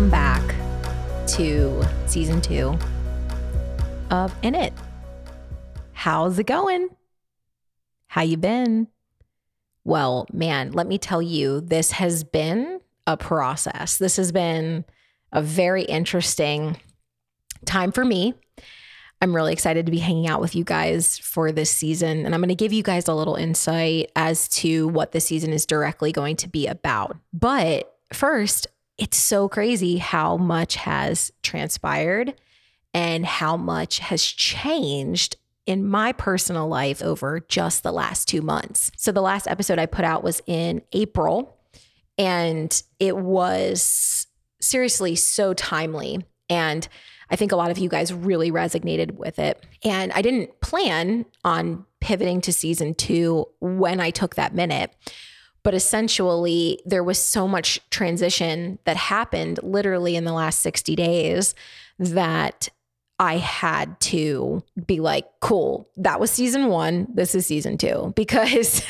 welcome back to season two of In It. How's it going? How you been? Well, man, let me tell you, this has been a process. This has been a very interesting time for me. I'm really excited to be hanging out with you guys for this season. And I'm going to give you guys a little insight as to what the season is directly going to be about. But first, it's so crazy how much has transpired and how much has changed in my personal life over just the last two months. So, the last episode I put out was in April, and it was seriously so timely. And I think a lot of you guys really resonated with it. And I didn't plan on pivoting to season two when I took that minute. But essentially, there was so much transition that happened literally in the last 60 days that I had to be like, cool, that was season one. This is season two. Because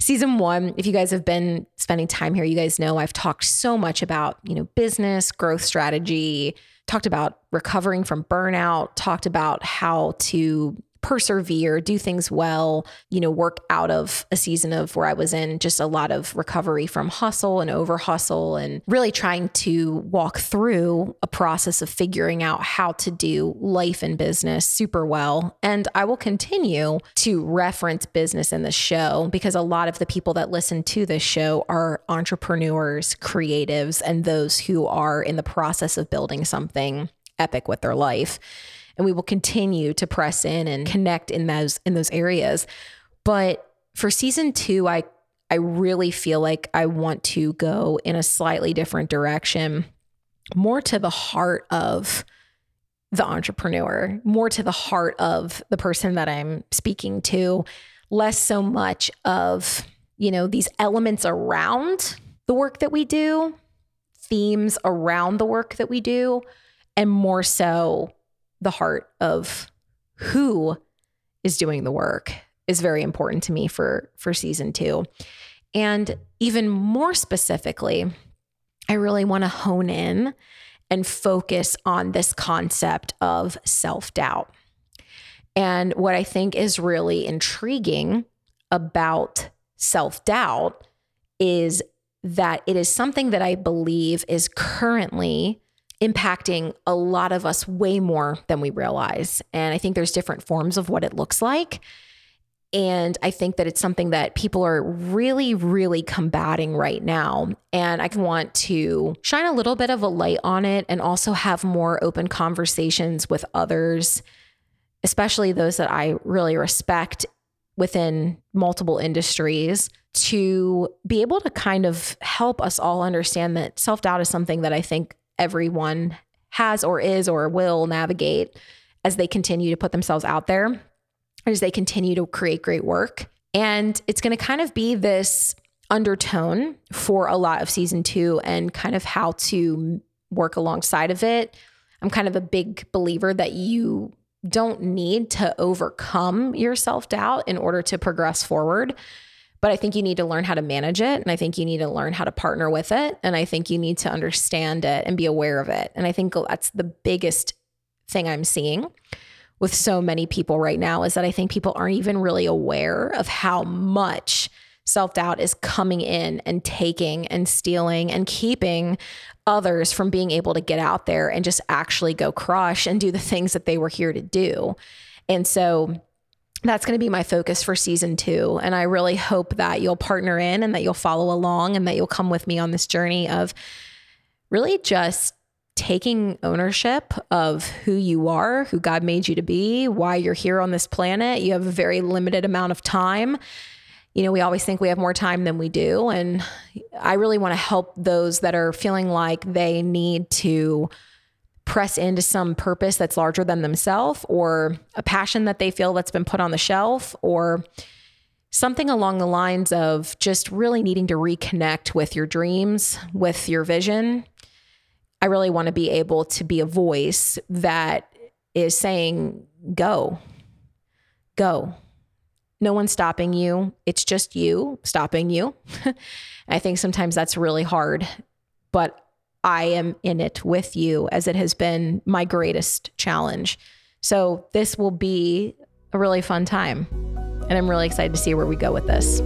season one, if you guys have been spending time here, you guys know I've talked so much about, you know, business, growth strategy, talked about recovering from burnout, talked about how to persevere, do things well, you know, work out of a season of where I was in just a lot of recovery from hustle and over hustle and really trying to walk through a process of figuring out how to do life and business super well. And I will continue to reference business in the show because a lot of the people that listen to this show are entrepreneurs, creatives, and those who are in the process of building something epic with their life and we will continue to press in and connect in those in those areas. But for season 2, I I really feel like I want to go in a slightly different direction, more to the heart of the entrepreneur, more to the heart of the person that I'm speaking to, less so much of, you know, these elements around the work that we do, themes around the work that we do, and more so the heart of who is doing the work is very important to me for for season 2. And even more specifically, I really want to hone in and focus on this concept of self-doubt. And what I think is really intriguing about self-doubt is that it is something that I believe is currently impacting a lot of us way more than we realize. And I think there's different forms of what it looks like. And I think that it's something that people are really, really combating right now. And I want to shine a little bit of a light on it and also have more open conversations with others, especially those that I really respect within multiple industries, to be able to kind of help us all understand that self doubt is something that I think everyone has or is or will navigate as they continue to put themselves out there, as they continue to create great work. And it's going to kind of be this undertone for a lot of season two and kind of how to work alongside of it. I'm kind of a big believer that you don't need to overcome your self doubt in order to progress forward. But I think you need to learn how to manage it. And I think you need to learn how to partner with it. And I think you need to understand it and be aware of it. And I think that's the biggest thing I'm seeing with so many people right now is that I think people aren't even really aware of how much self doubt is coming in and taking and stealing and keeping others from being able to get out there and just actually go crush and do the things that they were here to do. And so, that's going to be my focus for season two. And I really hope that you'll partner in and that you'll follow along and that you'll come with me on this journey of really just taking ownership of who you are, who God made you to be, why you're here on this planet. You have a very limited amount of time. You know, we always think we have more time than we do. And I really want to help those that are feeling like they need to press into some purpose that's larger than themselves or a passion that they feel that's been put on the shelf or something along the lines of just really needing to reconnect with your dreams, with your vision. I really want to be able to be a voice that is saying, go, go. No one's stopping you. It's just you stopping you. I think sometimes that's really hard, but I am in it with you as it has been my greatest challenge. So this will be a really fun time. And I'm really excited to see where we go with this.